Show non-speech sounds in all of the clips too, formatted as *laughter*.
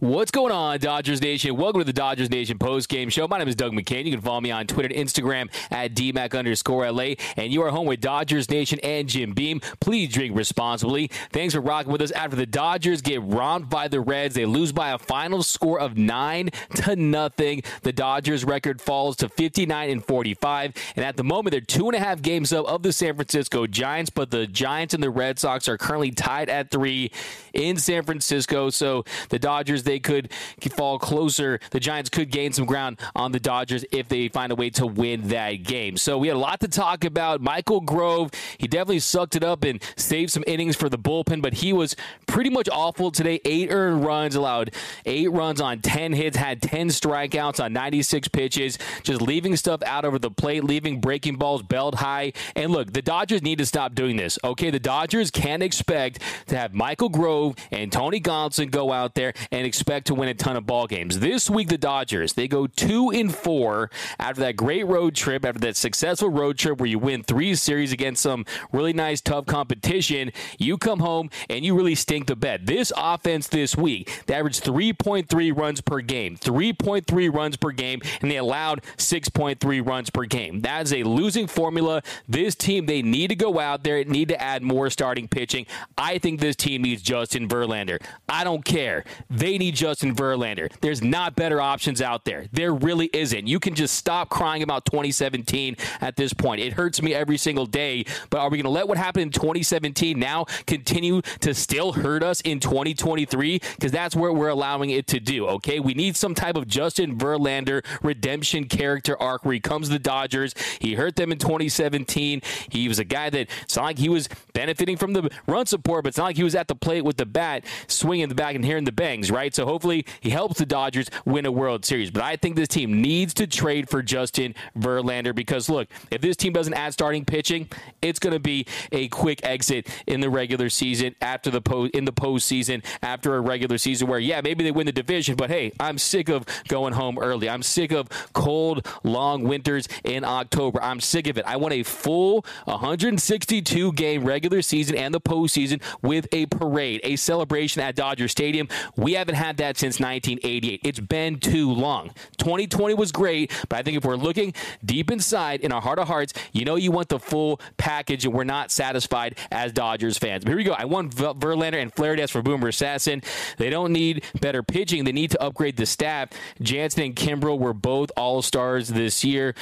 What's going on, Dodgers Nation? Welcome to the Dodgers Nation post game show. My name is Doug McCain. You can follow me on Twitter and Instagram at DMAC underscore LA. And you are home with Dodgers Nation and Jim Beam. Please drink responsibly. Thanks for rocking with us after the Dodgers get romped by the Reds. They lose by a final score of 9 to nothing. The Dodgers record falls to 59 and 45. And at the moment, they're two and a half games up of the San Francisco Giants, but the Giants and the Red Sox are currently tied at three in San Francisco. So the Dodgers, they could fall closer. The Giants could gain some ground on the Dodgers if they find a way to win that game. So we had a lot to talk about. Michael Grove, he definitely sucked it up and saved some innings for the bullpen, but he was pretty much awful today. Eight earned runs, allowed eight runs on 10 hits, had 10 strikeouts on 96 pitches, just leaving stuff out over the plate, leaving breaking balls belt high. And look, the Dodgers need to stop doing this. Okay, the Dodgers can't expect to have Michael Grove and Tony Gonsolin go out there and expect to win a ton of ball games. This week, the Dodgers they go two in four after that great road trip, after that successful road trip where you win three series against some really nice, tough competition. You come home and you really stink the bed. This offense this week, they averaged 3.3 runs per game, 3.3 runs per game, and they allowed 6.3 runs per game. That is a losing formula. This team, they need to go out there, need to add more starting pitching. I think this team needs Justin Verlander. I don't care. They need Justin Verlander. There's not better options out there. There really isn't. You can just stop crying about 2017 at this point. It hurts me every single day, but are we going to let what happened in 2017 now continue to still hurt us in 2023? Because that's where we're allowing it to do, okay? We need some type of Justin Verlander redemption character arc where he comes to the Dodgers. He hurt them in 2017. He was a guy that it's not like he was benefiting from the run support, but it's not like he was at the plate with the bat, swinging the back and hearing the bangs, right? So hopefully he helps the Dodgers win a World Series. But I think this team needs to trade for Justin Verlander because look, if this team doesn't add starting pitching, it's going to be a quick exit in the regular season after the post in the postseason after a regular season where yeah maybe they win the division, but hey, I'm sick of going home early. I'm sick of cold long winters in October. I'm sick of it. I want a full 162 game regular season and the postseason with a parade, a celebration at Dodger Stadium. We haven't had that since 1988. It's been too long. 2020 was great, but I think if we're looking deep inside in our heart of hearts, you know you want the full package, and we're not satisfied as Dodgers fans. But here we go. I want Verlander and Flores for Boomer Assassin. They don't need better pitching. They need to upgrade the staff. Jansen and Kimbrel were both All Stars this year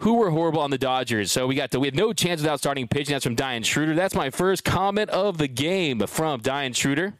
who were horrible on the Dodgers. So we got to we had no chance without starting pitching. That's from Diane Schroeder. That's my first comment of the game from Diane Schroeder.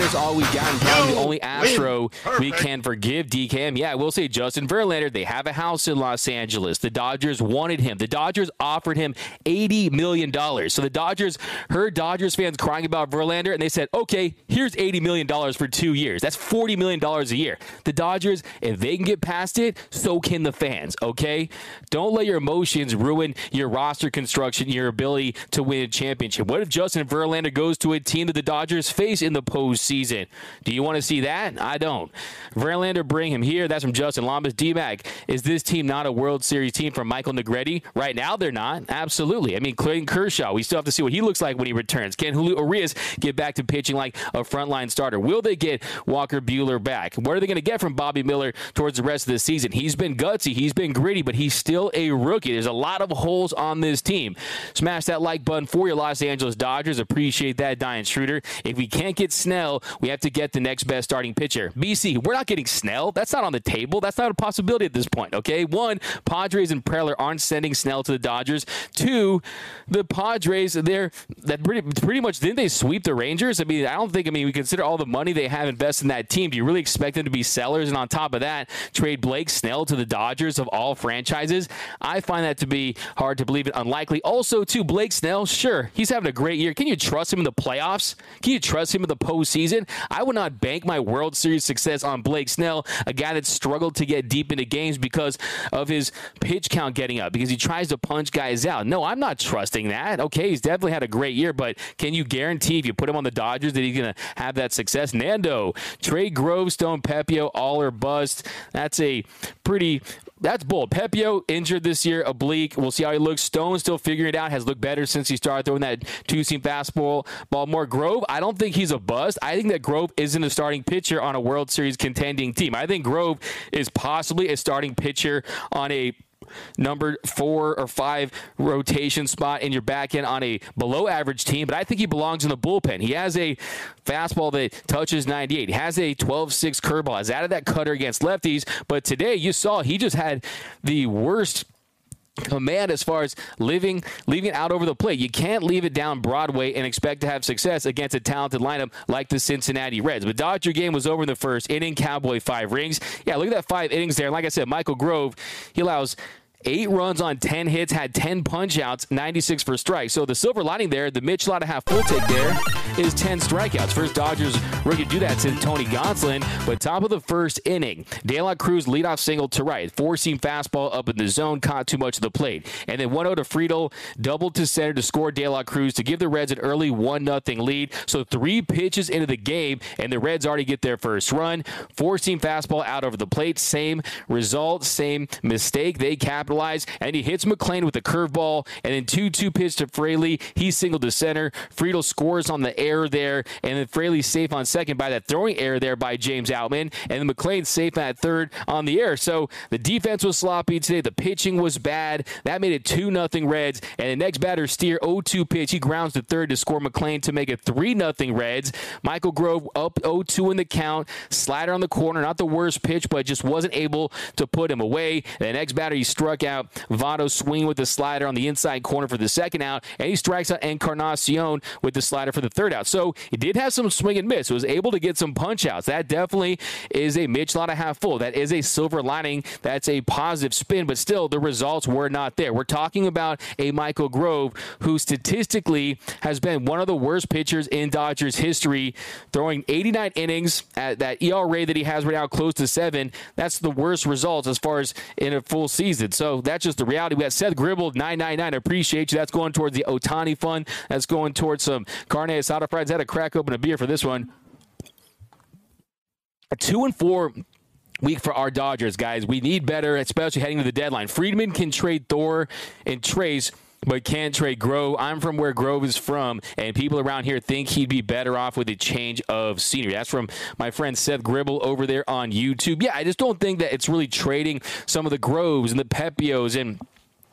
Verlander's all we got, and probably the only Astro we can forgive DKM. Yeah, I will say Justin Verlander, they have a house in Los Angeles. The Dodgers wanted him. The Dodgers offered him $80 million. So the Dodgers heard Dodgers fans crying about Verlander, and they said, okay, here's $80 million for two years. That's $40 million a year. The Dodgers, if they can get past it, so can the fans, okay? Don't let your emotions ruin your roster construction, your ability to win a championship. What if Justin Verlander goes to a team that the Dodgers face in the postseason? Postseason. Do you want to see that? I don't. Verlander, bring him here. That's from Justin Lombas. D-Mac, is this team not a World Series team from Michael Negretti? Right now, they're not. Absolutely. I mean, Clayton Kershaw, we still have to see what he looks like when he returns. Can Julio Urias get back to pitching like a frontline starter? Will they get Walker Buehler back? What are they going to get from Bobby Miller towards the rest of the season? He's been gutsy, he's been gritty, but he's still a rookie. There's a lot of holes on this team. Smash that like button for your Los Angeles Dodgers. Appreciate that, Diane Schroeder. If we can't get Snell, we have to get the next best starting pitcher. BC, we're not getting Snell. That's not on the table. That's not a possibility at this point, okay? One, Padres and Preller aren't sending Snell to the Dodgers. Two, the Padres, they're that pretty, pretty much didn't they sweep the Rangers? I mean, I don't think, I mean, we consider all the money they have invested in that team. Do you really expect them to be sellers? And on top of that, trade Blake Snell to the Dodgers of all franchises? I find that to be hard to believe and unlikely. Also, too, Blake Snell, sure, he's having a great year. Can you trust him in the playoffs? Can you trust him in the postseason? I would not bank my World Series success on Blake Snell, a guy that struggled to get deep into games because of his pitch count getting up, because he tries to punch guys out. No, I'm not trusting that. Okay, he's definitely had a great year, but can you guarantee if you put him on the Dodgers that he's going to have that success? Nando, Trey Grovestone, Pepiot, all or bust. That's a pretty that's bold. Pepiot injured this year, oblique. We'll see how he looks. Stone still figuring it out. Has looked better since he started throwing that two seam fastball. Baltimore Grove. I don't think he's a bust. I think that Grove isn't a starting pitcher on a World Series contending team. I think Grove is possibly a starting pitcher on a number four or five rotation spot in your back end on a below average team, but I think he belongs in the bullpen. He has a fastball that touches 98. He has a 12 6 curveball, has added that cutter against lefties, but today you saw he just had the worst command as far as living leaving it out over the plate. You can't leave it down Broadway and expect to have success against a talented lineup like the Cincinnati Reds. But Dodger game was over in the first inning. Cowboy five rings. Yeah, look at that five innings there. Like I said, Michael Grove, he allows Eight runs on 10 hits, had 10 punch outs, 96 for strikes. So the silver lining there, the Mitch Latta half full take there is 10 strikeouts. First Dodgers rookie to do that since Tony Gonsolin. But top of the first inning, De La Cruz leadoff single to right. Four seam fastball up in the zone, caught too much of the plate. And then 1 0 to Friedl, doubled to center to score De La Cruz to give the Reds an early 1 0 lead. So three pitches into the game, and the Reds already get their first run. Four seam fastball out over the plate. Same result, same mistake. They cap capitalize, and he hits McLain with a curveball, and then 2 2 pitch to Fraley. He singled to center. Friedl scores on the air there, and then Fraley's safe on second by that throwing error there by James Outman, and then McLain safe at third on the air. So the defense was sloppy today. The pitching was bad. That made it 2 0 Reds, and the next batter, Steer 0 2 pitch. He grounds to third to score McLain to make it 3 0 Reds. Michael Grove up 0 2 in the count. Slider on the corner, not the worst pitch, but just wasn't able to put him away. And the next batter, he struck out Votto swinging with the slider on the inside corner for the second out, and he strikes out Encarnacion with the slider for the third out. So he did have some swing and miss. Was able to get some punch outs. That definitely is a Mitch Latta half full. That is a silver lining. That's a positive spin, but still the results were not there. We're talking about a Michael Grove who statistically has been one of the worst pitchers in Dodgers history, throwing 89 innings at that ERA that he has right now, close to seven. That's the worst results as far as in a full season. So that's just the reality. We got Seth Gribble, 999. I Appreciate you. That's going towards the Ohtani fund. That's going towards some carne asada fries. I Had a crack open a beer for this one. A two and four week for our Dodgers, guys. We need better, especially heading to the deadline. Friedman can trade Thor and Trayce but can't trade Grove. I'm from where Grove is from, and people around here think he'd be better off with a change of scenery. That's from my friend Seth Gribble over there on YouTube. Yeah, I just don't think that it's really trading some of the Groves and the Pepiots and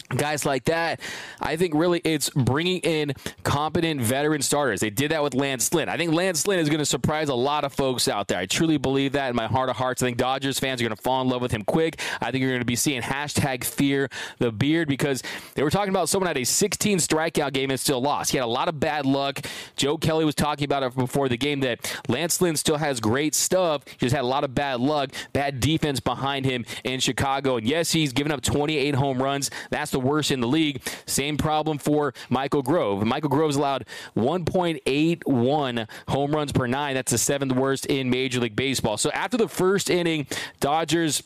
guys like that. I think really it's bringing in competent veteran starters. They did that with Lance Lynn. I think Lance Lynn is going to surprise a lot of folks out there. I truly believe that in my heart of hearts. I think Dodgers fans are going to fall in love with him quick. I think you're going to be seeing hashtag fear the beard because they were talking about someone had a 16 strikeout game and still lost. He had a lot of bad luck. Joe Kelly was talking about it before the game that Lance Lynn still has great stuff. He just had a lot of bad luck, bad defense behind him in Chicago. And yes, he's given up 28 home runs. That's the the worst in the league. Same problem for Michael Grove. Michael Grove's allowed 1.81 home runs per nine. That's the seventh worst in Major League Baseball. So after the first inning, Dodgers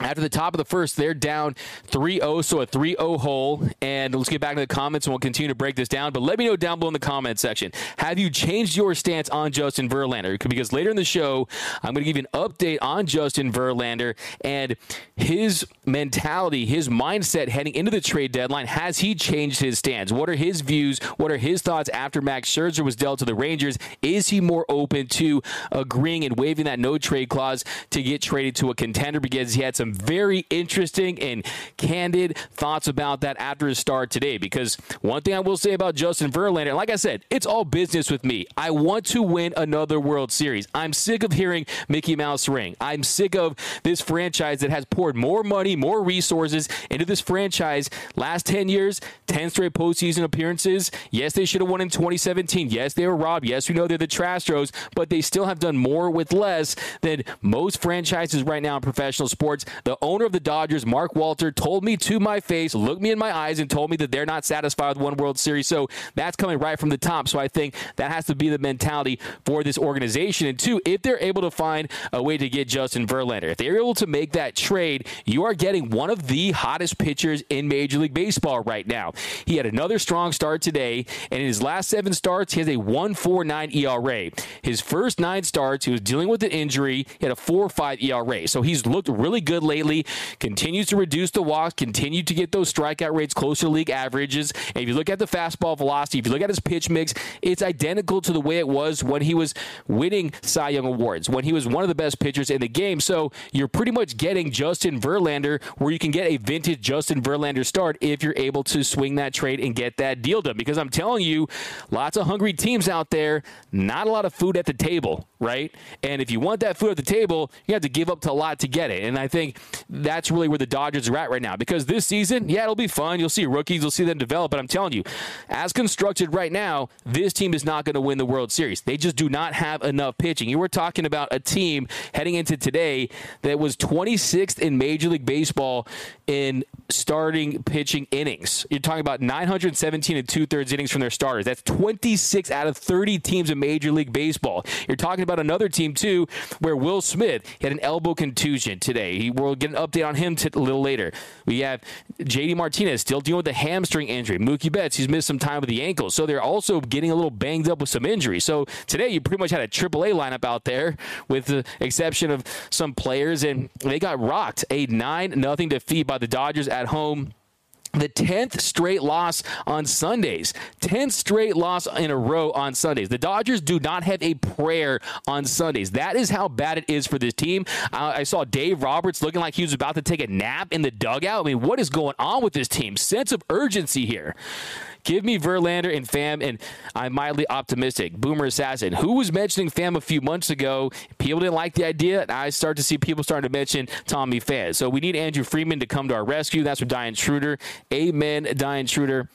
after the top of the first, they're down 3 0, so a 3 0 hole. And let's get back to the comments and we'll continue to break this down. But let me know down below in the comment section have you changed your stance on Justin Verlander? Because later in the show, I'm going to give you an update on Justin Verlander and his mentality, his mindset heading into the trade deadline. Has he changed his stance? What are his views? What are his thoughts after Max Scherzer was dealt to the Rangers? Is he more open to agreeing and waiving that no trade clause to get traded to a contender because he had some some very interesting and candid thoughts about that after his start today. Because one thing I will say about Justin Verlander, like I said, it's all business with me. I want to win another World Series. I'm sick of hearing Mickey Mouse ring. I'm sick of this franchise that has poured more money, more resources into this franchise last 10 years, 10 straight postseason appearances. Yes, they should have won in 2017. Yes, they were robbed. Yes, we know they're the Trastros, but they still have done more with less than most franchises right now in professional sports. The owner of the Dodgers, Mark Walter, told me to my face, looked me in my eyes, and told me that they're not satisfied with one World Series. So that's coming right from the top. So I think that has to be the mentality for this organization. And two, if they're able to find a way to get Justin Verlander, if they're able to make that trade, you are getting one of the hottest pitchers in Major League Baseball right now. He had another strong start today, and in his last seven starts, he has a 1.49 ERA. His first nine starts, he was dealing with an injury. He had a 4.5 ERA. So he's looked really good lately. Continues to reduce the walks, continue to get those strikeout rates closer to league averages. And if you look at the fastball velocity, if you look at his pitch mix, it's identical to the way it was when he was winning Cy Young awards, when he was one of the best pitchers in the game. So you're pretty much getting Justin Verlander where you can get a vintage Justin Verlander start if you're able to swing that trade and get that deal done. Because I'm telling you, lots of hungry teams out there, not a lot of food at the table, right? And if you want that food at the table, you have to give up to a lot to get it. And I think that's really where the Dodgers are at right now. Because this season, yeah, it'll be fun. You'll see rookies, you'll see them develop. But I'm telling you, as constructed right now, this team is not going to win the World Series. They just do not have enough pitching. You were talking about a team heading into today that was 26th in Major League Baseball in starting pitching innings. You're talking about 917 and two thirds innings from their starters. That's 26 out of 30 teams in Major League Baseball. You're talking about another team, too, where Will Smith had an elbow contusion today. He will get an update on him t- a little later. We have JD Martinez still dealing with a hamstring injury. Mookie Betts, he's missed some time with the ankle. So they're also getting a little banged up with some injuries. So today you pretty much had a AAA lineup out there with the exception of some players, and they got rocked. A 9 nothing defeat by the Dodgers at home the 10th straight loss on Sundays. 10th straight loss in a row on Sundays. The Dodgers do not have a prayer on Sundays. That is how bad it is for this team. I saw Dave Roberts looking like he was about to take a nap in the dugout. I mean, what is going on with this team? Sense of urgency here. Give me Verlander and Pham, and I'm mildly optimistic. Boomer Assassin, who was mentioning Pham a few months ago, people didn't like the idea. and I start to see people starting to mention Tommy Pham. So we need Andrew Friedman to come to our rescue. That's what Diane Schroeder. Amen, Diane Schroeder.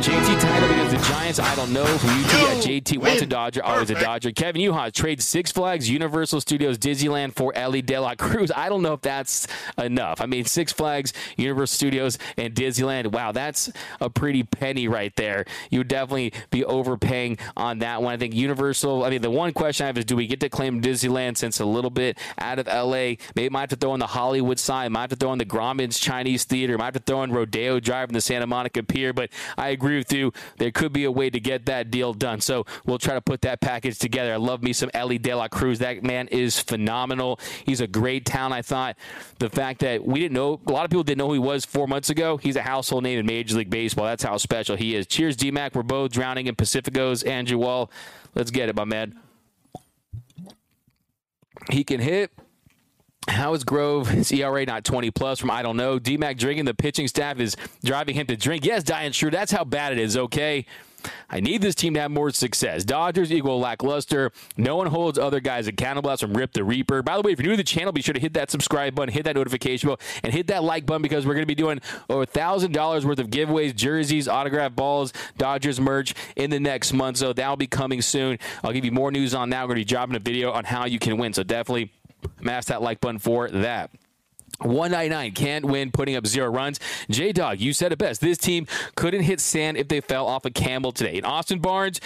JT title against the Giants. I don't know. From UT, yeah, JT once oh, a Dodger, always a Dodger. Kevin Uhas trade Six Flags, Universal Studios, Disneyland for Elly De La Cruz. I don't know if that's enough. I mean, Six Flags, Universal Studios, and Disneyland. Wow, that's a pretty penny right there. You would definitely be overpaying on that one. I think Universal. I mean, the one question I have is, do we get to claim Disneyland since a little bit out of LA? Maybe might have to throw in the Hollywood sign. Might have to throw in the Grauman's Chinese Theater. Might have to throw in Rodeo Drive and the Santa Monica Pier. But I agree agree with you. There could be a way to get that deal done. So we'll try to put that package together. I love me some Elly De La Cruz. That man is phenomenal. He's a great talent. I thought the fact that we didn't know, a lot of people didn't know who he was four months ago. He's a household name in Major League Baseball. That's how special he is. Cheers, DMAC. We're both drowning in Pacificos. Andrew Wall, let's get it, my man. He can hit. How is Grove? His ERA not 20 plus from I don't know. DMAC drinking. The pitching staff is driving him to drink. Yes, Diane True. That's how bad it is. Okay. I need this team to have more success. Dodgers equal lackluster. No one holds other guys accountable. That's from Rip the Reaper. By the way, if you're new to the channel, be sure to hit that subscribe button, hit that notification bell, and hit that like button because we're going to be doing over $1,000 worth of giveaways, jerseys, autograph balls, Dodgers merch in the next month. So that'll be coming soon. I'll give you more news on that. We're going to be dropping a video on how you can win. So definitely Mash that like button for that. 199 can't win, putting up zero runs. J Dog, you said it best. This team couldn't hit sand if they fell off a camel today. And Austin Barnes,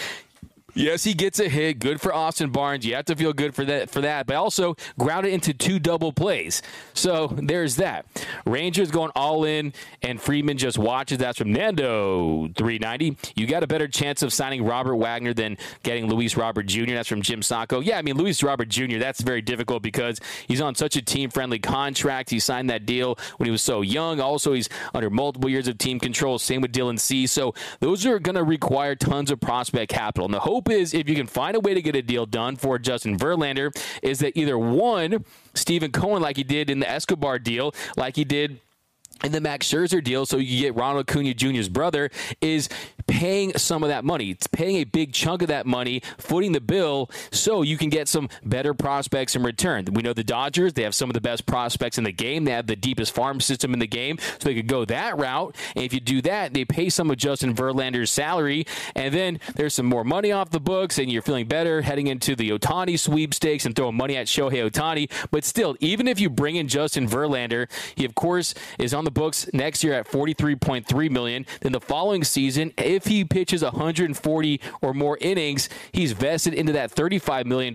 Yes, he gets a hit. Good for Austin Barnes. You have to feel good for that for that. But also ground it into two double plays. So there's that. Rangers going all in, and Freeman just watches. That's from Nando 390. You got a better chance of signing Robert Wagner than getting Luis Robert Jr. That's from Jim Sacco. Yeah, I mean Luis Robert Jr. That's very difficult because he's on such a team friendly contract. He signed that deal when he was so young. Also, he's under multiple years of team control. Same with Dylan C. So those are going to require tons of prospect capital. And the hope is if you can find a way to get a deal done for Justin Verlander, is that either one, Steven Cohen, like he did in the Escobar deal, like he did in the Max Scherzer deal, so you get Ronald Acuna Jr.'s brother, is paying some of that money. It's paying a big chunk of that money, footing the bill, so you can get some better prospects in return. We know the Dodgers, they have some of the best prospects in the game. They have the deepest farm system in the game, so they could go that route. And if you do that, they pay some of Justin Verlander's salary, and then there's some more money off the books, and you're feeling better heading into the Ohtani sweepstakes and throwing money at Shohei Ohtani. But still, even if you bring in Justin Verlander, he of course is on the books next year at 43.3 million. Then the following season, if he pitches 140 or more innings, he's vested into that $35 million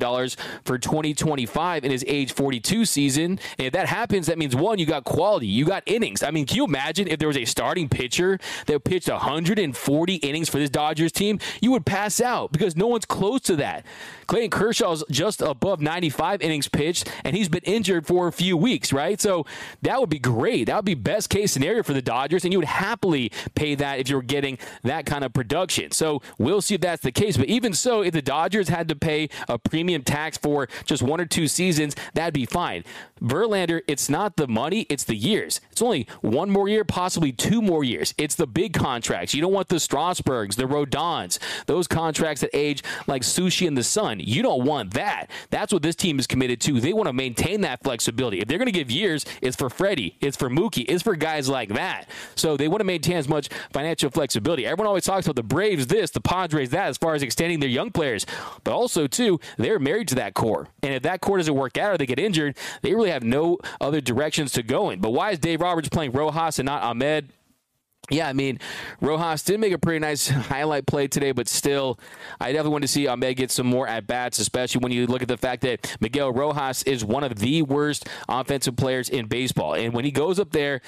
for 2025 in his age 42 season. And if that happens, that means one, you got quality, you got innings. I mean, can you imagine if there was a starting pitcher that pitched 140 innings for this Dodgers team? You would pass out because no one's close to that. Clayton Kershaw's just above 95 innings pitched, and he's been injured for a few weeks, right? So that would be great. That would be best case scenario for the Dodgers, and you would happily pay that if you were getting that kind of production. So we'll see if that's the case. But even so, if the Dodgers had to pay a premium tax for just one or two seasons, that'd be fine. Verlander, it's not the money, it's the years. It's only one more year, possibly two more years. It's the big contracts. You don't want the Strasburgs, the Rodons, those contracts that age like sushi in the sun. You don't want that. That's what this team is committed to. They want to maintain that flexibility. If they're going to give years, it's for Freddie, it's for Mookie, it's for guys like that. So they want to maintain as much financial flexibility. Everyone always talks about the Braves this, the Padres that, as far as extending their young players. But also, too, they're married to that core. And if that core doesn't work out or they get injured, they really have no other directions to go in. But why is Dave Roberts playing Rojas and not Ahmed? Yeah, I mean, Rojas did make a pretty nice *laughs* highlight play today, but still, I definitely want to see Ahmed get some more at bats, especially when you look at the fact that Miguel Rojas is one of the worst offensive players in baseball. And when he goes up there,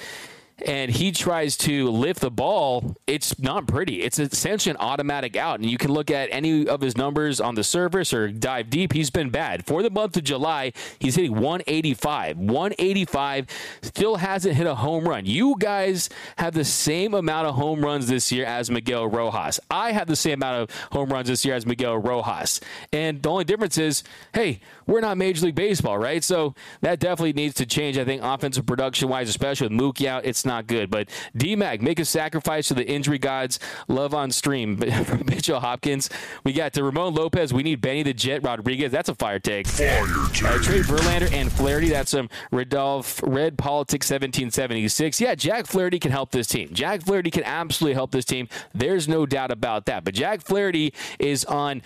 and he tries to lift the ball, it's not pretty. It's essentially an automatic out. And you can look at any of his numbers on the surface or dive deep. He's been bad. For the month of July, he's hitting 185. 185 still hasn't hit a home run. You guys have the same amount of home runs this year as Miguel Rojas. I have the same amount of home runs this year as Miguel Rojas. And the only difference is, hey, we're not Major League Baseball, right? So that definitely needs to change. I think offensive production wise, especially with Mookie out, it's not good. But DMAC, make a sacrifice to the injury gods. Love on stream. From *laughs* Mitchell Hopkins, we got to Ramon Lopez. We need Benny the Jet Rodriguez. That's a fire take. Fire take. Uh, Trey Verlander and Flaherty. That's some Redolph Red Politics 1776. Yeah, Jack Flaherty can help this team. Jack Flaherty can absolutely help this team. There's no doubt about that. But Jack Flaherty is on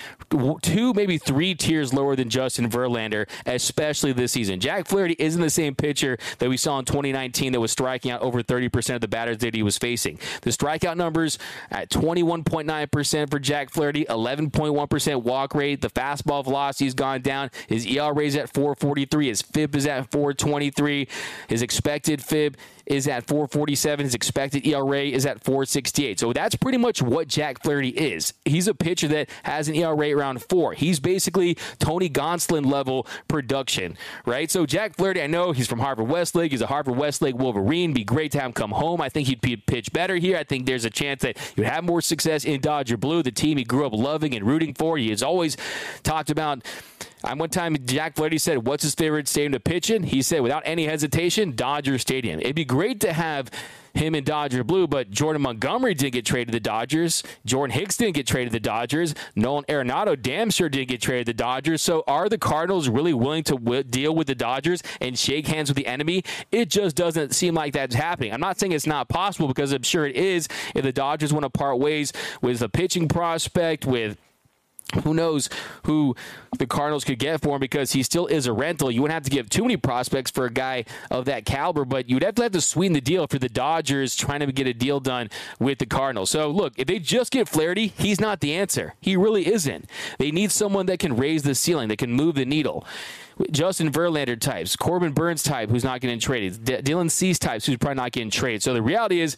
two, maybe three tiers lower than Justin Verlander, especially this season. Jack Flaherty isn't the same pitcher that we saw in 2019 that was striking out over 30% of the batters that he was facing. The strikeout numbers at 21.9% for Jack Flaherty, 11.1% walk rate. The fastball velocity has gone down. His ERA is at 443. His FIP is at 423. His expected FIP is at 447. His expected ERA is at 468. So that's pretty much what Jack Flaherty is. He's a pitcher that has an ERA around four. He's basically Tony Gonsolin level production, right? So Jack Flaherty, I know he's from Harvard Westlake. He's a Harvard Westlake Wolverine. Be great to have him come home. I think he'd pitch better here. I think there's a chance that you'd have more success in Dodger Blue, the team he grew up loving and rooting for. He has always talked about I one time Jack Flaherty said, "What's his favorite stadium to pitch in?" He said, without any hesitation, Dodger Stadium. It'd be great to have him in Dodger blue, but Jordan Montgomery didn't get traded to the Dodgers. Jordan Hicks didn't get traded to the Dodgers. Nolan Arenado damn sure didn't get traded to the Dodgers. So are the Cardinals really willing to w- deal with the Dodgers and shake hands with the enemy? It just doesn't seem like that's happening. I'm not saying it's not possible because I'm sure it is if the Dodgers want to part ways with a pitching prospect with who knows who the Cardinals could get for him because he still is a rental. You wouldn't have to give too many prospects for a guy of that caliber, but you'd have to have to sweeten the deal for the Dodgers trying to get a deal done with the Cardinals. So look, if they just get Flaherty, he's not the answer. He really isn't. They need someone that can raise the ceiling, that can move the needle. Justin Verlander types, Corbin Burnes type, who's not getting traded, D- Dylan Cease types, who's probably not getting traded. So the reality is,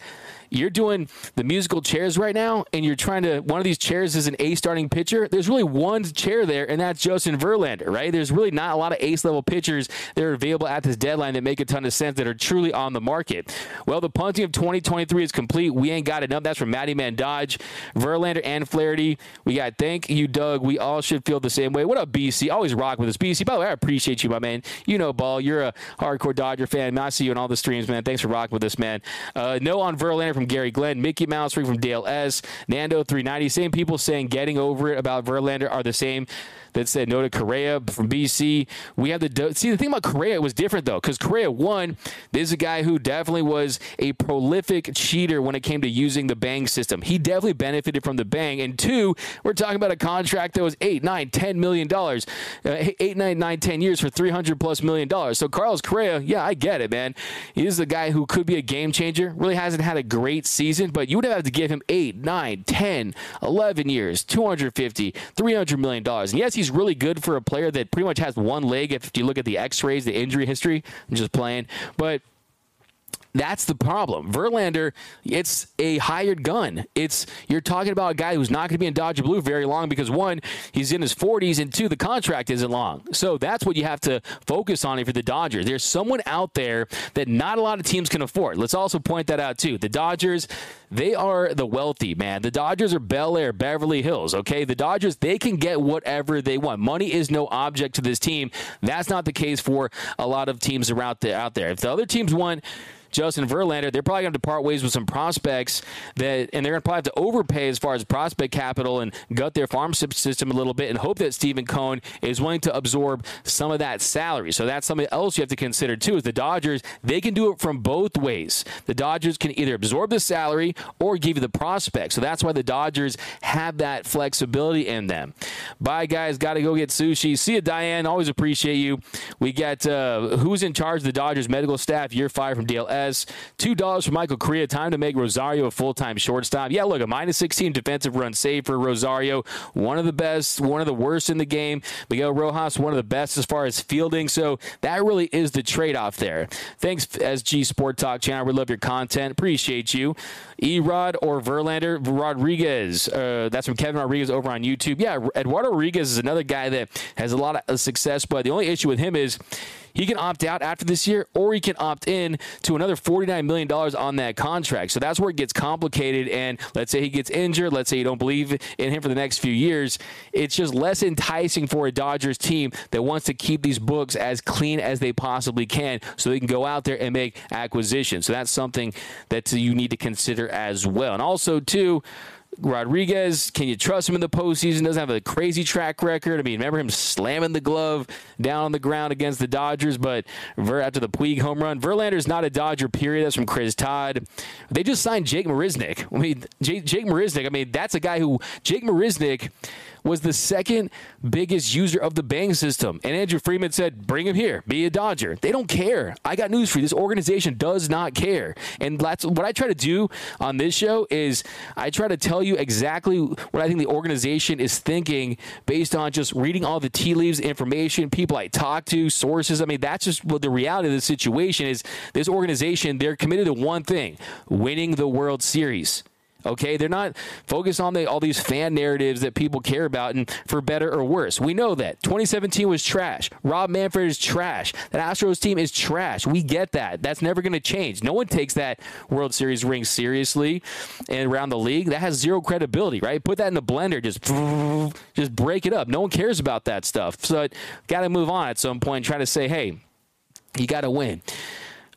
you're doing the musical chairs right now, and you're trying to. One of these chairs is an A starting pitcher. There's really one chair there, and that's Justin Verlander, right? There's really not a lot of ace level pitchers that are available at this deadline that make a ton of sense that are truly on the market. Well, the punting of 2023 is complete. We ain't got enough. That's from Matty Man Dodge, Verlander, and Flaherty. We got thank you, Doug. We all should feel the same way. What up, BC? Always rock with us, BC. By the way, I appreciate you, my man. You know, ball. You're a hardcore Dodger fan. I see you on all the streams, man. Thanks for rocking with us, man. Uh, no on Verlander from Gary Glenn. Mickey Mouse free from Dale S. Nando 390. Same people saying getting over it about Verlander are the same that said no to Correa from BC. We have the see the thing about Correa was different though because Correa one, this is a guy who definitely was a prolific cheater when it came to using the bang system. He definitely benefited from the bang. And two, we're talking about a contract that was eight, nine, ten million dollars, uh, eight, nine, nine, ten years for three hundred plus million dollars. So Carlos Correa, yeah, I get it, man. He is a guy who could be a game changer. Really hasn't had a great season, but you would have to give him eight, nine, 10, 11 years, 250, 300 million dollars. And yes, he's he's really good for a player that pretty much has one leg. If you look at the X-rays, the injury history, I'm just playing, but that's the problem. Verlander, it's a hired gun. It's you're talking about a guy who's not going to be in Dodger blue very long because one, he's in his 40s, and two, the contract isn't long. So that's what you have to focus on for the Dodgers. There's someone out there that not a lot of teams can afford. Let's also point that out too. The Dodgers, they are the wealthy man. The Dodgers are Bel Air, Beverly Hills. Okay, the Dodgers they can get whatever they want. Money is no object to this team. That's not the case for a lot of teams around there. Out there, if the other teams want Justin Verlander, they're probably going to part ways with some prospects that, and they're going to probably have to overpay as far as prospect capital and gut their farm system a little bit and hope that Steven Cohen is willing to absorb some of that salary. So that's something else you have to consider too. Is the Dodgers they can do it from both ways. The Dodgers can either absorb the salary or give you the prospect. So that's why the Dodgers have that flexibility in them. Bye guys, got to go get sushi. See you, Diane. Always appreciate you. We got uh, who's in charge of the Dodgers medical staff. Year five from Dale S. $2 for Michael Correa. Time to make Rosario a full time shortstop. Yeah, look, a minus 16 defensive run save for Rosario. One of the best, one of the worst in the game. Miguel Rojas, one of the best as far as fielding. So that really is the trade off there. Thanks, SG Sport Talk channel. We love your content. Appreciate you. Erod or Verlander Rodriguez. Uh, that's from Kevin Rodriguez over on YouTube. Yeah, Eduardo Rodriguez is another guy that has a lot of success, but the only issue with him is he can opt out after this year, or he can opt in to another $49 million on that contract. So that's where it gets complicated. And let's say he gets injured. Let's say you don't believe in him for the next few years. It's just less enticing for a Dodgers team that wants to keep these books as clean as they possibly can so they can go out there and make acquisitions. So that's something that you need to consider as well. And also, too, Rodriguez, can you trust him in the postseason? Doesn't have a crazy track record. I mean, remember him slamming the glove down on the ground against the Dodgers, but Ver after the Puig home run. Verlander's not a Dodger, period. That's from Chris Todd. They just signed Jake Marisnick. I mean, Jake, Jake Marisnick, I mean, that's a guy who, Jake Marisnick, was the second biggest user of the Bang system. And Andrew Friedman said, bring him here, be a Dodger. They don't care. I got news for you. This organization does not care. And that's what I try to do on this show is I try to tell you exactly what I think the organization is thinking based on just reading all the tea leaves, information, people I talk to, sources. I mean, that's just what the reality of the situation is. This organization, they're committed to one thing, winning the World Series. Okay, they're not focused on the, all these fan narratives that people care about, and for better or worse, we know that 2017 was trash. Rob Manfred is trash. That Astros team is trash. We get that. That's never going to change. No one takes that World Series ring seriously, and around the league, that has zero credibility. Right? Put that in the blender, just just break it up. No one cares about that stuff. So, got to move on at some point. Try to say, hey, you got to win.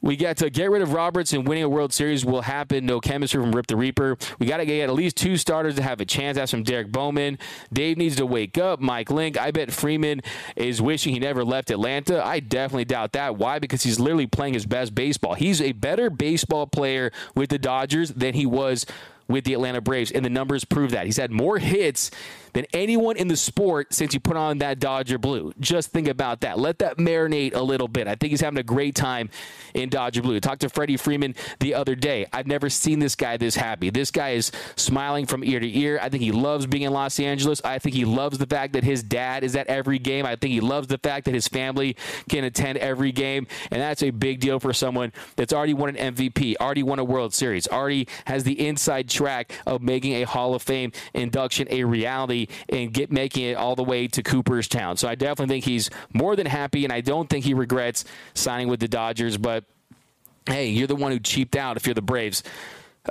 We got to get rid of Roberts and winning a World Series will happen. No chemistry from Rip the Reaper. We got to get at least two starters to have a chance. That's from Derek Bowman. Dave needs to wake up. Mike Link. I bet Freeman is wishing he never left Atlanta. I definitely doubt that. Why? Because he's literally playing his best baseball. He's a better baseball player with the Dodgers than he was with the Atlanta Braves, and the numbers prove that. He's had more hits than anyone in the sport since you put on that Dodger blue. Just think about that. Let that marinate a little bit. I think he's having a great time in Dodger blue. Talked to Freddie Freeman the other day. I've never seen this guy this happy. This guy is smiling from ear to ear. I think he loves being in Los Angeles. I think he loves the fact that his dad is at every game. I think he loves the fact that his family can attend every game. And that's a big deal for someone that's already won an MVP, already won a World Series, already has the inside track of making a Hall of Fame induction a reality and get making it all the way to Cooperstown. So I definitely think he's more than happy, and I don't think he regrets signing with the Dodgers. But hey, you're the one who cheaped out if you're the Braves.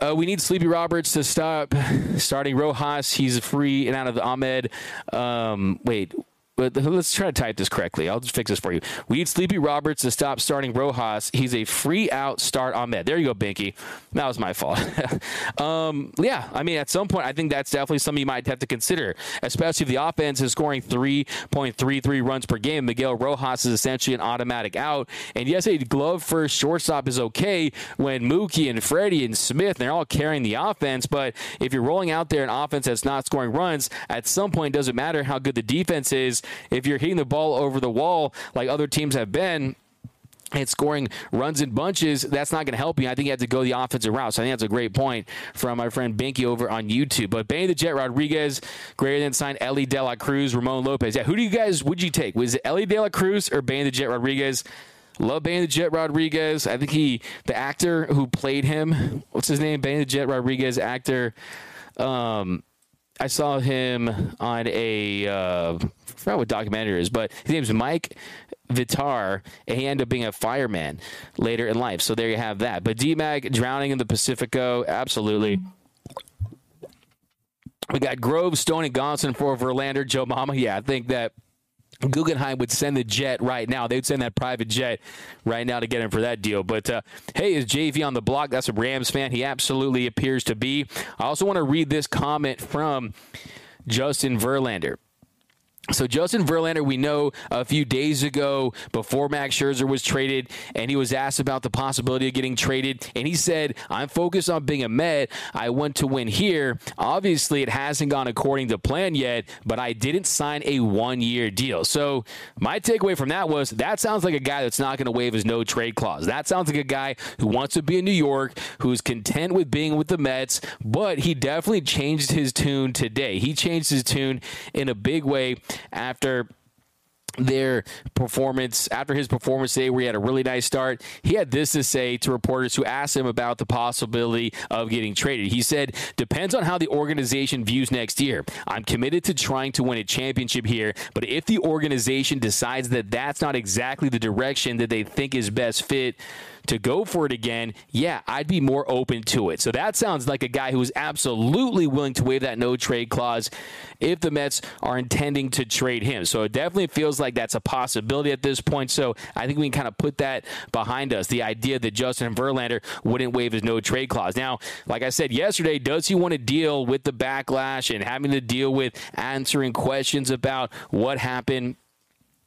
Uh, we need Sleepy Roberts to stop starting Rojas. He's free and out of Ahmed. Um, wait, but let's try to type this correctly. I'll just fix this for you. We need Sleepy Roberts to stop starting Rojas. He's a free out start Ahmed. There you go, Binky. That was my fault. *laughs* um, yeah, I mean, at some point, I think that's definitely something you might have to consider, especially if the offense is scoring 3.33 runs per game. Miguel Rojas is essentially an automatic out. And yes, a glove first shortstop is okay when Mookie and Freddie and Smith, they're all carrying the offense. But if you're rolling out there an offense that's not scoring runs, at some point, it doesn't matter how good the defense is if you're hitting the ball over the wall like other teams have been, and scoring runs in bunches, that's not going to help you. I think you have to go the offensive route. So I think that's a great point from my friend Binky over on YouTube. But Benny the Jet Rodriguez, greater than signed Elly De La Cruz, Ramon Lopez. Yeah, who do you guys would you take? Was it Elly De La Cruz or Benny the Jet Rodriguez? Love Benny the Jet Rodriguez. I think he, the actor who played him, what's his name? Benny the Jet Rodriguez, actor. Um, I saw him on a uh, forgot what documentary is, but his name's Mike Vitar, and he ended up being a fireman later in life. So there you have that. But DMAC drowning in the Pacifico, absolutely. We got Grove, Stone, and Gonson for Verlander, Joe Mama. Yeah, I think that Guggenheim would send the jet right now. They'd send that private jet right now to get him for that deal. But uh, hey, is JV on the block? That's a Rams fan. He absolutely appears to be. I also want to read this comment from Justin Verlander. So Justin Verlander, we know a few days ago before Max Scherzer was traded, and he was asked about the possibility of getting traded, and he said, "I'm focused on being a Met. I want to win here. Obviously, it hasn't gone according to plan yet, but I didn't sign a one-year deal." So my takeaway from that was that sounds like a guy that's not going to waive his no trade clause. That sounds like a guy who wants to be in New York, who's content with being with the Mets, but he definitely changed his tune today. He changed his tune in a big way after their performance after his performance today where he had a really nice start he had this to say to reporters who asked him about the possibility of getting traded. He said depends on how the organization views next year. I'm committed to trying to win a championship here but if the organization decides that that's not exactly the direction that they think is best fit to go for it again, yeah, I'd be more open to it. So that sounds like a guy who is absolutely willing to waive that no trade clause if the Mets are intending to trade him. So it definitely feels like that's a possibility at this point. So I think we can kind of put that behind us. The idea that Justin Verlander wouldn't waive his no trade clause. Now, like I said yesterday, does he want to deal with the backlash and having to deal with answering questions about what happened?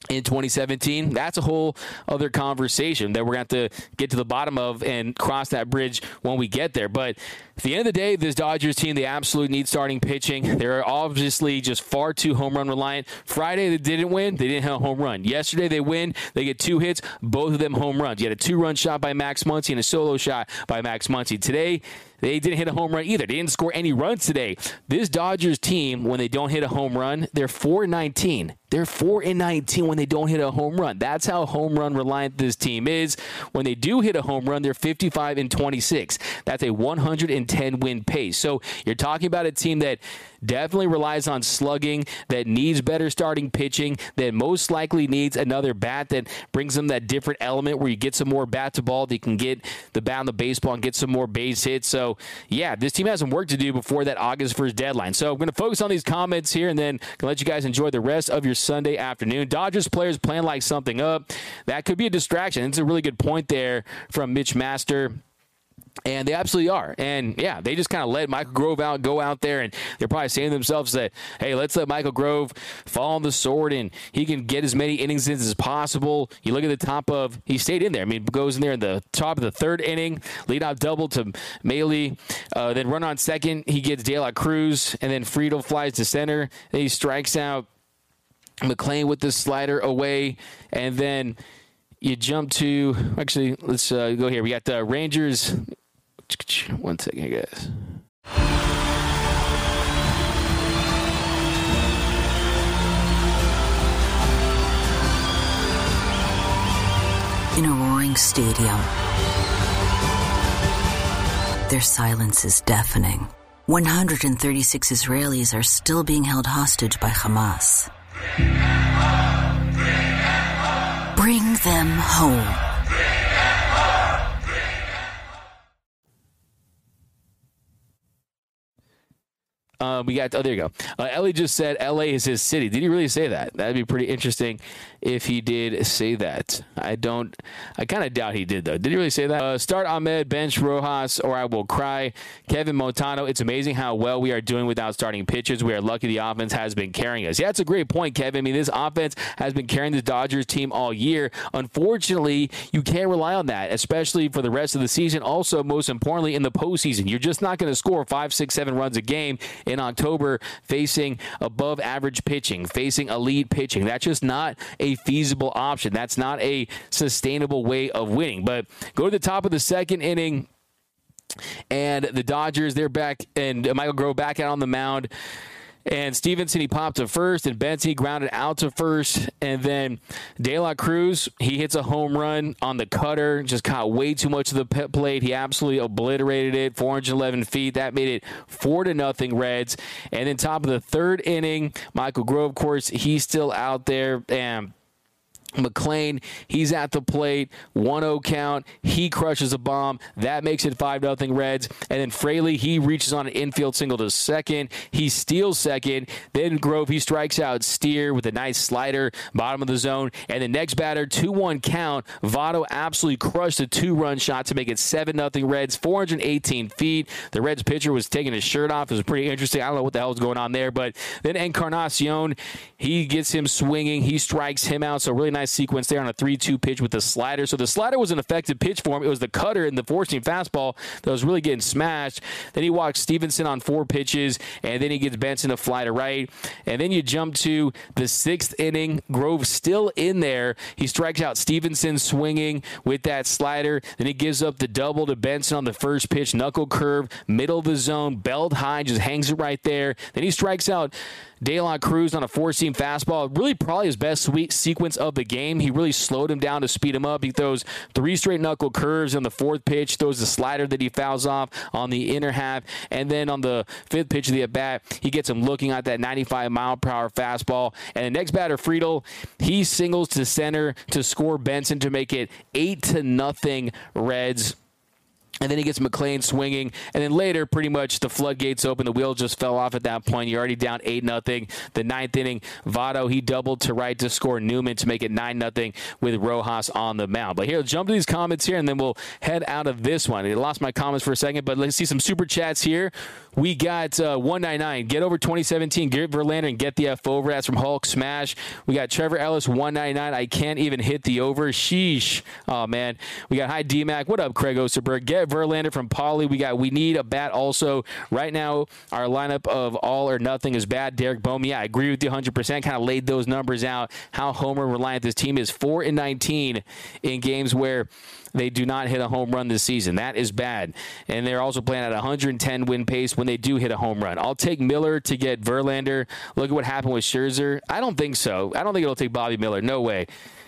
In 2017, that's a whole other conversation that we're going to have to get to the bottom of and cross that bridge when we get there. But at the end of the day, this Dodgers team, they absolutely need starting pitching. They're obviously just far too home run reliant. Friday, they didn't win. They didn't have a home run. Yesterday, they win. They get two hits, both of them home runs. You had a two run shot by Max Muncy and a solo shot by Max Muncy. Today, they didn't hit a home run either. They didn't score any runs today. This Dodgers team, when they don't hit a home run, they're 4 19. They're 4 and 19 when they don't hit a home run. That's how home run reliant this team is. When they do hit a home run, they're 55 and 26. That's a 110 win pace. So you're talking about a team that definitely relies on slugging, that needs better starting pitching, that most likely needs another bat that brings them that different element where you get some more bat to ball, they can get the bat on the baseball and get some more base hits. So, yeah, this team has some work to do before that August 1st deadline. So, I'm going to focus on these comments here and then let you guys enjoy the rest of your Sunday afternoon. Dodgers players plan like something up. That could be a distraction. It's a really good point there from Mitch Master And they absolutely are. And yeah, they just kind of let Michael Grove out, go out there, and they're probably saying to themselves that, hey, let's let Michael Grove fall on the sword and he can get as many innings in as possible. You look at the top of, he stayed in there. I mean, goes in there in the top of the third inning, lead off double to Maile, uh, then run on second. He gets De La Cruz, and then Friedl flies to center. He strikes out McLean with the slider away, and then you jump to actually let's uh, go here. We got the Rangers one second, guys. In a roaring stadium, their silence is deafening. 136 Israelis are still being held hostage by Hamas. Bring them home. Uh, we got oh there you go. Uh, Ellie just said L.A. is his city. Did he really say that? That'd be pretty interesting if he did say that. I don't. I kind of doubt he did though. Did he really say that? Uh, start Amed, bench Rojas, or I will cry. Kevin Montano. It's amazing how well we are doing without starting pitchers. We are lucky the offense has been carrying us. Yeah, that's a great point, Kevin. I mean, this offense has been carrying the Dodgers team all year. Unfortunately, you can't rely on that, especially for the rest of the season. Also, most importantly, in the postseason, you're just not going to score five, six, seven runs a game in October facing above average pitching, facing elite pitching. That's just not a feasible option. That's not a sustainable way of winning. But go to the top of the second inning. And the Dodgers, they're back, and Michael Grove back out on the mound. And Stephenson, he popped to first, and Benson grounded out to first. And then De La Cruz, he hits a home run on the cutter, just caught way too much of the plate. He absolutely obliterated it, 411 feet. That made it four to nothing Reds. And then top of the third inning, Michael Grove, of course, he's still out there. And McLain, he's at the plate, 1 0 count. He crushes a bomb. That makes it 5 0 Reds. And then Fraley, he reaches on an infield single to second. He steals second. Then Grove, he strikes out Steer with a nice slider, bottom of the zone. And the next batter, 2 1 count. Votto absolutely crushed a two run shot to make it 7 0 Reds, 418 feet. The Reds pitcher was taking his shirt off. It was pretty interesting. I don't know what the hell is going on there. But then Encarnacion, he gets him swinging. He strikes him out. So really nice nice sequence there on a 3 2 pitch with the slider. So the slider was an effective pitch for him. It was the cutter and the seam fastball that was really getting smashed. Then he walks Stephenson on four pitches, and then he gets Benson to fly to right. And then you jump to the sixth inning. Grove still in there. He strikes out Stephenson swinging with that slider. Then he gives up the double to Benson on the first pitch, knuckle curve, middle of the zone, belt high, just hangs it right there. Then he strikes out La Cruz on a four seam fastball. Really, probably his best sweet sequence of the game. He really slowed him down to speed him up. He throws three straight knuckle curves on the fourth pitch, throws the slider that he fouls off on the inner half, and then on the fifth pitch of the at bat, he gets him looking at that 95 mile per hour fastball. And the next batter, Friedl, he singles to center to score Benson to make it eight to nothing Reds. And then he gets McLain swinging, and then later, pretty much the floodgates open. The wheel just fell off at that point. You're already down eight nothing. The ninth inning, Votto he doubled to right to score Newman to make it nine nothing with Rojas on the mound. But here, jump to these comments here, and then we'll head out of this one. I lost my comments for a second, but let's see some super chats here. We got uh, 199. Get over 2017. Garrett Verlander and get the F over. That's from Hulk Smash. We got Trevor Ellis 199. I can't even hit the over. Sheesh. Oh man. We got Hi DMAC. What up, Craig Osterberg? Get Verlander from Polly. We got We Need a Bat also. Right now, our lineup of all or nothing is bad. Derek Bohm. Yeah, I agree with you 100%. Kind of laid those numbers out. How homer reliant this team is. 4 and 19 in games where they do not hit a home run this season. That is bad. And they're also playing at 110 win pace when they do hit a home run. I'll take Miller to get Verlander. Look at what happened with Scherzer. I don't think so. I don't think it'll take Bobby Miller. No way.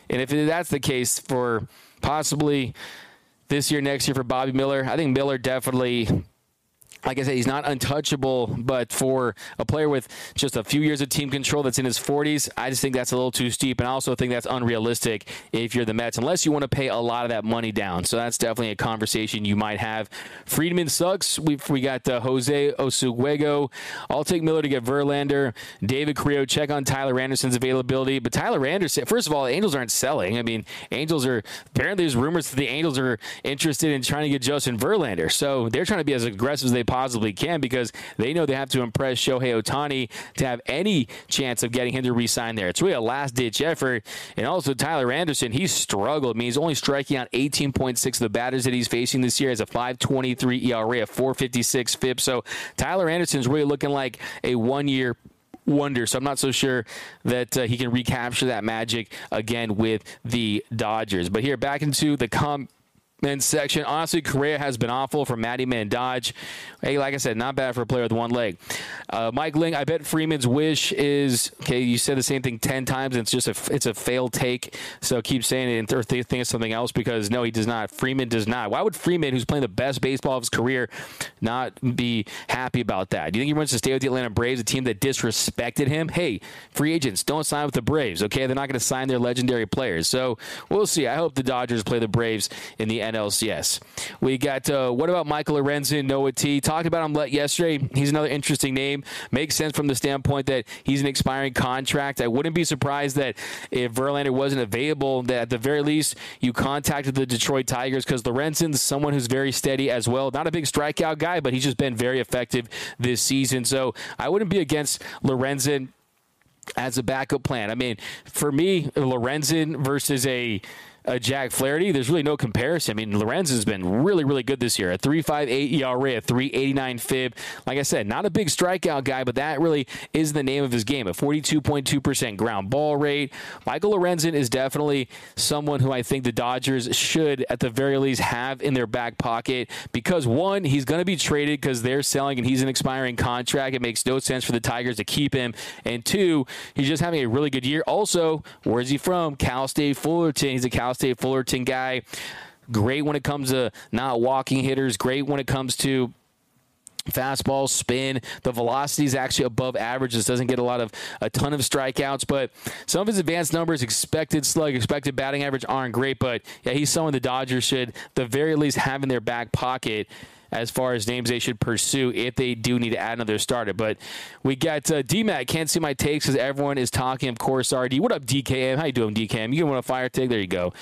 And if that's the case for possibly this year, next year for Bobby Miller, I think Miller definitely like I said, he's not untouchable, but for a player with just a few years of team control that's in his 40s, I just think that's a little too steep. And I also think that's unrealistic if you're the Mets, unless you want to pay a lot of that money down. So that's definitely a conversation you might have. Friedman sucks. We've, we got uh, Jose Oswego. I'll take Miller to get Verlander. David Creo, check on Tyler Anderson's availability. But Tyler Anderson, first of all, the Angels aren't selling. I mean, Angels are, apparently there's rumors that the Angels are interested in trying to get Justin Verlander. So they're trying to be as aggressive as they possibly can because they know they have to impress Shohei Ohtani to have any chance of getting him to re-sign there. It's really a last-ditch effort. And also Tyler Anderson, he's struggled. I mean, he's only striking out 18.6 of the batters that he's facing this year as a 5.23 ERA, a 4.56 FIP. So Tyler Anderson's really looking like a one-year wonder. So I'm not so sure that uh, he can recapture that magic again with the Dodgers. But here, back into the comp men's section. Honestly, Correa has been awful for Matty Man Dodge. Hey, like I said, not bad for a player with one leg. Uh, Mike Ling, I bet Freeman's wish is okay. You said the same thing ten times, and it's just a it's a failed take. So keep saying it or think of something else because no, he does not. Freeman does not. Why would Freeman, who's playing the best baseball of his career, not be happy about that? Do you think he wants to stay with the Atlanta Braves, a team that disrespected him? Hey, free agents don't sign with the Braves. Okay, they're not going to sign their legendary players. So we'll see. I hope the Dodgers play the Braves in the NLCS. We got uh, what about Michael Lorenzen, Noah T? Talked about him yesterday. He's another interesting name. Makes sense from the standpoint that he's an expiring contract. I wouldn't be surprised that if Verlander wasn't available, that at the very least you contacted the Detroit Tigers because Lorenzen's someone who's very steady as well. Not a big strikeout guy, but he's just been very effective this season. So I wouldn't be against Lorenzen as a backup plan. I mean, for me, Lorenzen versus a uh, Jack Flaherty, there's really no comparison. I mean, Lorenz has been really, really good this year. A 3.58 ERA, a 3.89 FIP. Like I said, not a big strikeout guy, but that really is the name of his game. A 42.2% ground ball rate. Michael Lorenzen is definitely someone who I think the Dodgers should, at the very least, have in their back pocket because one, he's going to be traded because they're selling and he's an expiring contract. It makes no sense for the Tigers to keep him. And two, he's just having a really good year. Also, where's he from? Cal State Fullerton. He's a Cal State Fullerton guy. Great when it comes to not walking hitters. Great when it comes to fastball spin the velocity is actually above average this doesn't get a lot of a ton of strikeouts but some of his advanced numbers expected slug expected batting average aren't great but yeah he's someone the dodgers should the very least have in their back pocket as far as names they should pursue if they do need to add another starter. But we got uh, DMAC. Can't see my takes because everyone is talking. Of course, RD. What up, DKM? How you doing, DKM? You want a fire take? There you go.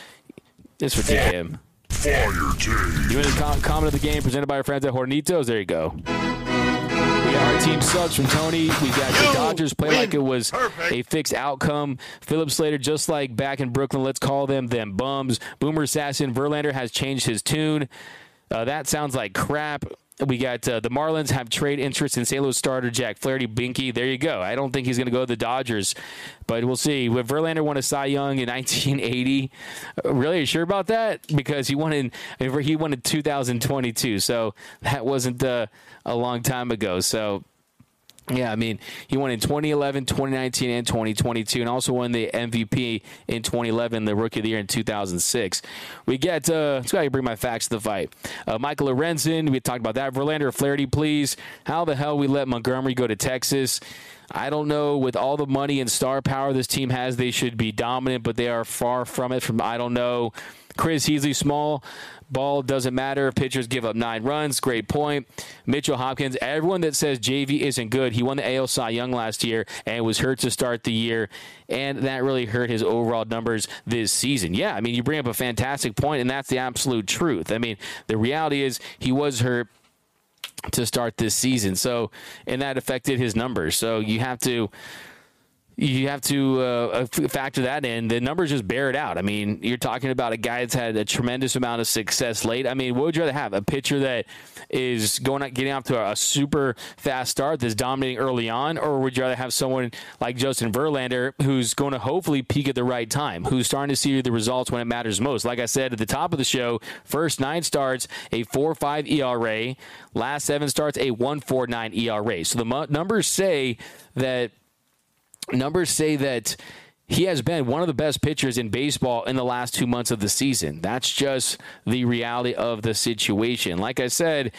This for DKM. Fire take. You want to comment of the game presented by our friends at Hornitos? There you go. We got our team sucks from Tony. We got the Dodgers play like it was Perfect. a fixed outcome. Philip Slater, just like back in Brooklyn, let's call them them bums. Boomer Assassin Verlander has changed his tune. Uh, that sounds like crap. We got uh, the Marlins have trade interest in. Louis starter Jack Flaherty. Binky, there you go. I don't think he's going to go to the Dodgers, but we'll see. With Verlander won a Cy Young in *laughs* 1980, really are you sure about that? Because he won in he won in 2022, so that wasn't uh, a long time ago. So yeah, I mean, he won in 2011, 2019, and 2022, and also won the MVP in 2011, the Rookie of the Year in 2006. We get, uh, let's go bring my facts to the fight. Uh, Michael Lorenzen, we talked about that. Verlander Flaherty, please. How the hell we let Montgomery go to Texas? I don't know. With all the money and star power this team has, they should be dominant, but they are far from it. From I don't know. Chris Heasley, small ball doesn't matter. Pitchers give up nine runs. Great point. Mitchell Hopkins. Everyone that says JV isn't good, he won the AL Cy Young last year and was hurt to start the year, and that really hurt his overall numbers this season. Yeah, I mean, you bring up a fantastic point, and that's the absolute truth. I mean, the reality is he was hurt to start this season. So, and that affected his numbers. So you have to you have to uh, factor that in. The numbers just bear it out. I mean, you're talking about a guy that's had a tremendous amount of success late. I mean, what would you rather have? A pitcher that is going out, getting off to a, super fast start that's dominating early on, or would you rather have someone like Justin Verlander who's going to hopefully peak at the right time, who's starting to see the results when it matters most? Like I said at the top of the show, first nine starts, a four five ERA, last seven starts, a 1.49 ERA. So the numbers say that numbers say that he has been one of the best pitchers in baseball in the last two months of the season. That's just the reality of the situation. Like I said,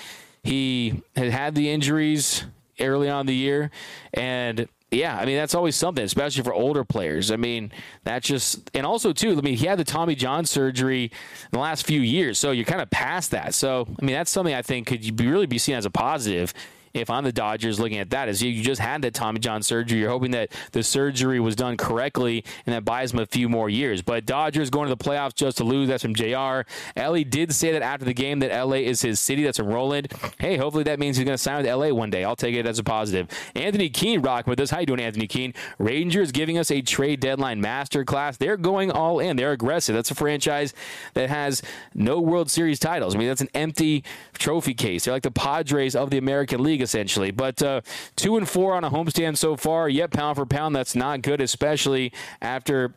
he had had the injuries early on the year, and yeah, I mean that's always something, especially for older players. I mean that's just, and also too. I mean he had the Tommy John surgery in the last few years, so you're kind of past that. So I mean that's something I think could be, really be seen as a positive if I'm the Dodgers looking at that is you just had that Tommy John surgery. You're hoping that the surgery was done correctly and that buys him a few more years. But Dodgers going to the playoffs just to lose. That's from JR. Elly did say that after the game that LA is his city. That's from Roland. Hey, hopefully that means he's going to sign with LA one day. I'll take it as a positive. Anthony Keene rocking with us. How you doing, Anthony Keene? Rangers giving us a trade deadline masterclass. They're going all in. They're aggressive. That's a franchise that has no World Series titles. I mean, that's an empty trophy case. They're like the Padres of the American League league essentially. But uh, two and four on a homestand so far. Yet pound for pound, that's not good, especially after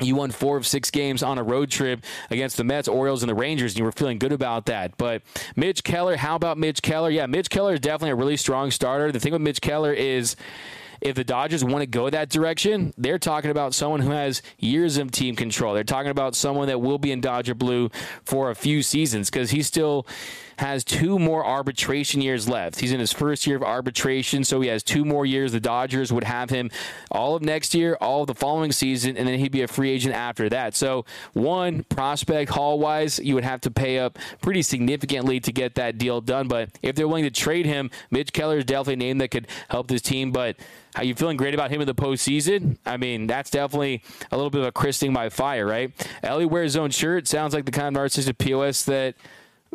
you won four of six games on a road trip against the Mets, Orioles, and the Rangers, and you were feeling good about that. But Mitch Keller, how about Mitch Keller? Yeah, Mitch Keller is definitely a really strong starter. The thing with Mitch Keller is if the Dodgers want to go that direction, they're talking about someone who has years of team control. They're talking about someone that will be in Dodger blue for a few seasons because he's still has two more arbitration years left. He's in his first year of arbitration, so he has two more years. The Dodgers would have him all of next year, all of the following season, and then he'd be a free agent after that. So, one, prospect haul wise, you would have to pay up pretty significantly to get that deal done. But if they're willing to trade him, Mitch Keller is definitely a name that could help this team. But are you feeling great about him in the postseason? I mean, that's definitely a little bit of a christening by fire, right? Ellie wears his own shirt. Sounds like the kind of narcissistic POS that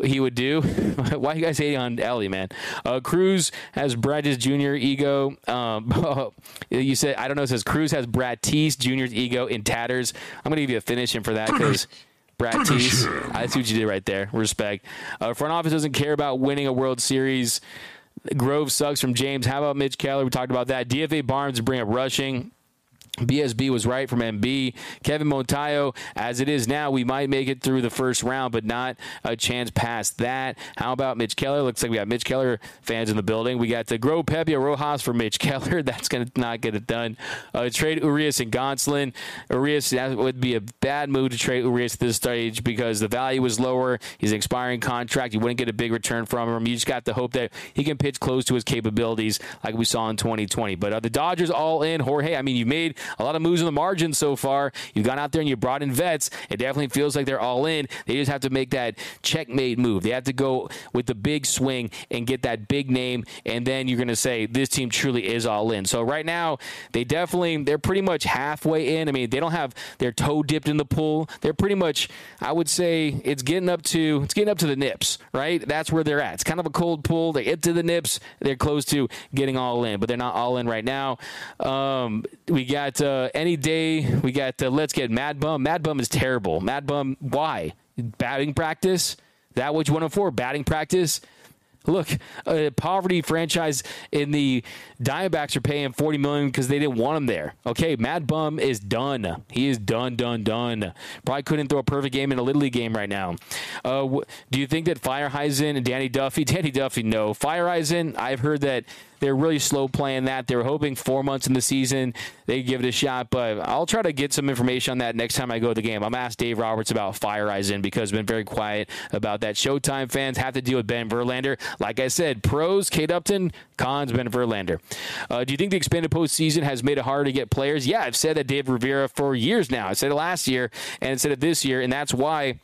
he would do. *laughs* Why you guys hating on Elly, man? Uh, Cruz has Brad's Jr. ego. Um, *laughs* you said I don't know. It says Cruz has Brad Teese Jr.'s ego in tatters. I'm gonna give you a finish in for that because. Brad Teese, I see what you did right there. Respect. Uh, front office doesn't care about winning a World Series. Grove sucks from James. How about Mitch Keller? We talked about that. DFA Barnes bring up rushing. BSB was right from MB. Kevin Montayo, as it is now, we might make it through the first round, but not a chance past that. How about Mitch Keller? Looks like we got Mitch Keller fans in the building. We got to grow Pepe Rojas for Mitch *laughs* Keller. That's going to not get it done. Uh, trade Urias and Gonsolin. Urias, that would be a bad move to trade Urias at this stage because the value was lower. He's an expiring contract. You wouldn't get a big return from him. You just got to hope that he can pitch close to his capabilities like we saw in 2020. But uh, the Dodgers all in. Jorge, I mean, you made a lot of moves in the margin so far. You've gone out there and you brought in vets. It definitely feels like they're all in. They just have to make that checkmate move. They have to go with the big swing and get that big name, and then you're going to say this team truly is all in. So right now, they definitely they're pretty much halfway in. I mean, they don't have their toe dipped in the pool. They're pretty much, I would say, it's getting up to it's getting up to the nips. Right, that's where they're at. It's kind of a cold pool. They get to the nips. They're close to getting all in, but they're not all in right now. Um, we got. Uh, any day we got uh, let's get Mad Bum. Mad Bum is terrible. Mad Bum, why? Batting practice? That which you want him for? Batting practice? Look, a poverty franchise in the Diamondbacks are paying forty million because they didn't want him there. Okay, Mad Bum is done. He is done, done, done. Probably couldn't throw a perfect game in a little league game right now. Uh, do you think that Feyereisen and Danny Duffy? *laughs* Danny Duffy, no. Feyereisen, I've heard that they're really slow playing that. They were hoping four months in the season they give it a shot, but I'll try to get some information on that next time I go to the game. I'm gonna ask Dave Roberts about Feyereisen because I've been very quiet about that. Showtime fans have to deal with Ben Verlander. Like I said, pros, Kate Upton, cons, Ben Verlander. Uh, do you think the expanded postseason has made it harder to get players? Yeah, I've said that Dave Rivera for years now. I said it last year and I said it this year, and that's why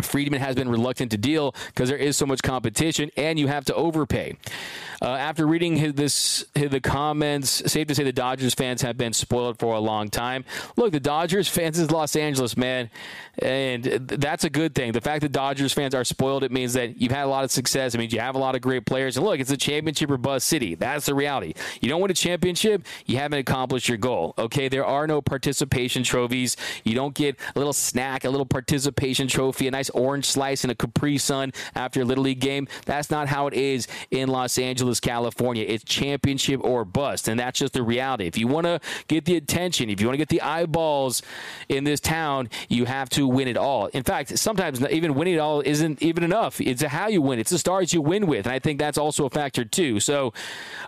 Friedman has been reluctant to deal because there is so much competition and you have to overpay. Uh, after reading his, this, his, the comments, safe to say the Dodgers fans have been spoiled for a long time. Look, the Dodgers fans is Los Angeles, man, and that's a good thing. The fact that Dodgers fans are spoiled, it means that you've had a lot of success. It means you have a lot of great players. And look, it's a championship or bust city. That's the reality. You don't win a championship, you haven't accomplished your goal. Okay, there are no participation trophies. You don't get a little snack, a little participation trophy, a nice orange slice, and a Capri Sun after a Little League game. That's not how it is in Los Angeles California. It's championship or bust, and that's just the reality. If you want to get the attention, if you want to get the eyeballs in this town, you have to win it all. In fact, sometimes even winning it all isn't even enough. It's how you win. It's the stars you win with, and I think that's also a factor too. So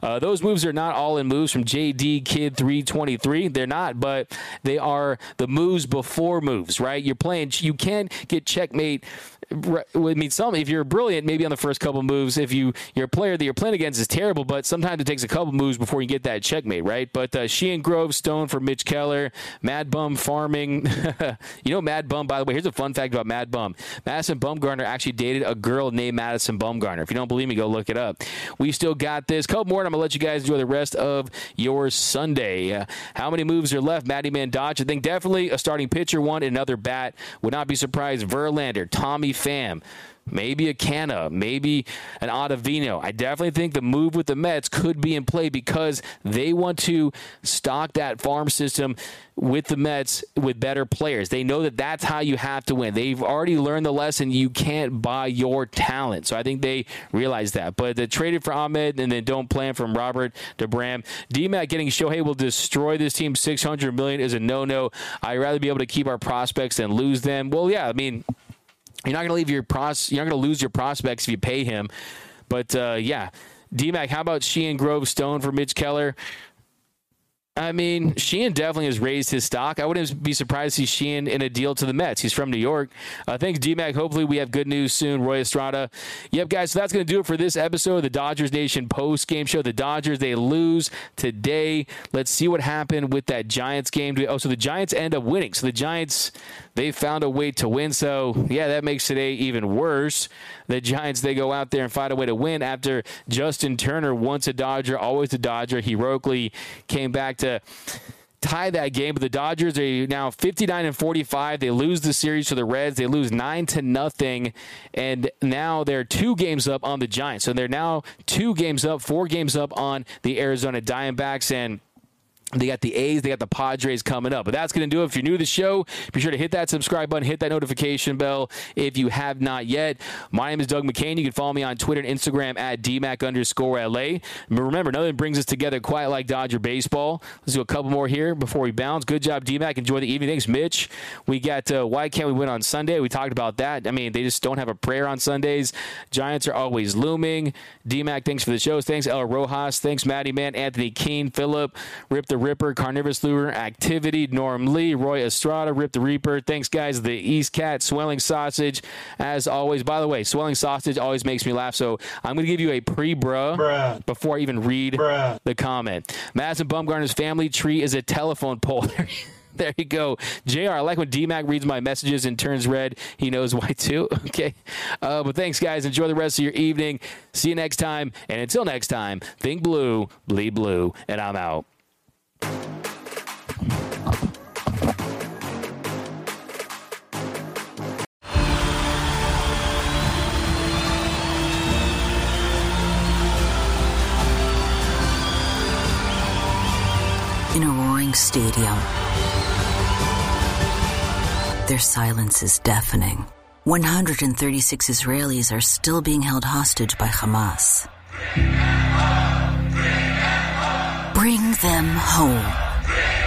uh, those moves are not all in moves from JD Kid 323. They're not, but they are the moves before moves. Right? You're playing. You can't get checkmate I mean, some if you're brilliant, maybe on the first couple moves. If you your player that you're playing against is terrible, but sometimes it takes a couple moves before you get that checkmate, right? But uh, Sheehan Grove Stone for Mitch Keller, Mad Bum Farming. *laughs* you know, Mad Bum. By the way, here's a fun fact about Mad Bum. Madison Bumgarner actually dated a girl named Madison Bumgarner. If you don't believe me, go look it up. We still got this. Couple more, and I'm gonna let you guys enjoy the rest of your Sunday. Uh, how many moves are left? Matty Man Dodge. I think definitely a starting pitcher one another bat. Would not be surprised. Verlander, Tommy Pham maybe a Canha, maybe an Ottavino. I definitely think the move with the Mets could be in play because they want to stock that farm system with the Mets with better players. They know that that's how you have to win. They've already learned the lesson. You can't buy your talent. So I think they realize that. But the traded for Amed and then don't plan from Robert DeBram. DMAC getting Shohei will destroy this team. 600 million is a no-no. I'd rather be able to keep our prospects than lose them. Well, yeah, I mean, you're not going to leave your pros. You're not going to lose your prospects if you pay him. But uh, yeah, DMAC. How about Sheehan Grove Stone for Mitch Keller? I mean, Sheehan definitely has raised his stock. I wouldn't be surprised to see Sheehan in a deal to the Mets. He's from New York. Uh, thanks, DMAC. Hopefully, we have good news soon. Roy Estrada. Yep, guys. So that's going to do it for this episode of the Dodgers Nation post game show. The Dodgers they lose today. Let's see what happened with that Giants game. Oh, so the Giants end up winning. So the Giants they found a way to win. So yeah, that makes today even worse. The Giants they go out there and find a way to win after Justin Turner, once a Dodger, always a Dodger, heroically came back to tie that game. But the Dodgers are now 59 and 45. They lose the series to the Reds. They lose nine to nothing, and now they're two games up on the Giants. So they're now two games up, four games up on the Arizona Diamondbacks, and they got the A's, they got the Padres coming up. But that's going to do it. If you're new to the show, be sure to hit that subscribe button, hit that notification bell if you have not yet. My name is Doug McKain. You can follow me on Twitter and Instagram at DMAC underscore LA. Remember, nothing brings us together quite like Dodger baseball. Let's do a couple more here before we bounce. Good job, DMAC. Enjoy the evening. Thanks, Mitch. We got uh, Why Can't We Win on Sunday? We talked about that. I mean, they just don't have a prayer on Sundays. Giants are always looming. DMAC, thanks for the shows. Thanks, El Rojas. Thanks, Maddie Man, Anthony Keene, Philip, Rip the Ripper, Carnivorous Lure Activity, Norm Lee, Roy Estrada, Rip the Reaper. Thanks, guys. The East Cat, Swelling Sausage, as always. By the way, Swelling Sausage always makes me laugh, so I'm going to give you a pre bruh before I even read bruh. the comment. Madison Bumgarner's family tree is a telephone pole. *laughs* there you go. JR, I like when DMAC reads my messages and turns red. He knows why too. *laughs* Okay. Uh, but thanks, guys. Enjoy the rest of your evening. See you next time. And until next time, think blue, bleed blue, and I'm out. In a roaring stadium, their silence is deafening. 136 Israelis are still being held hostage by Hamas them home.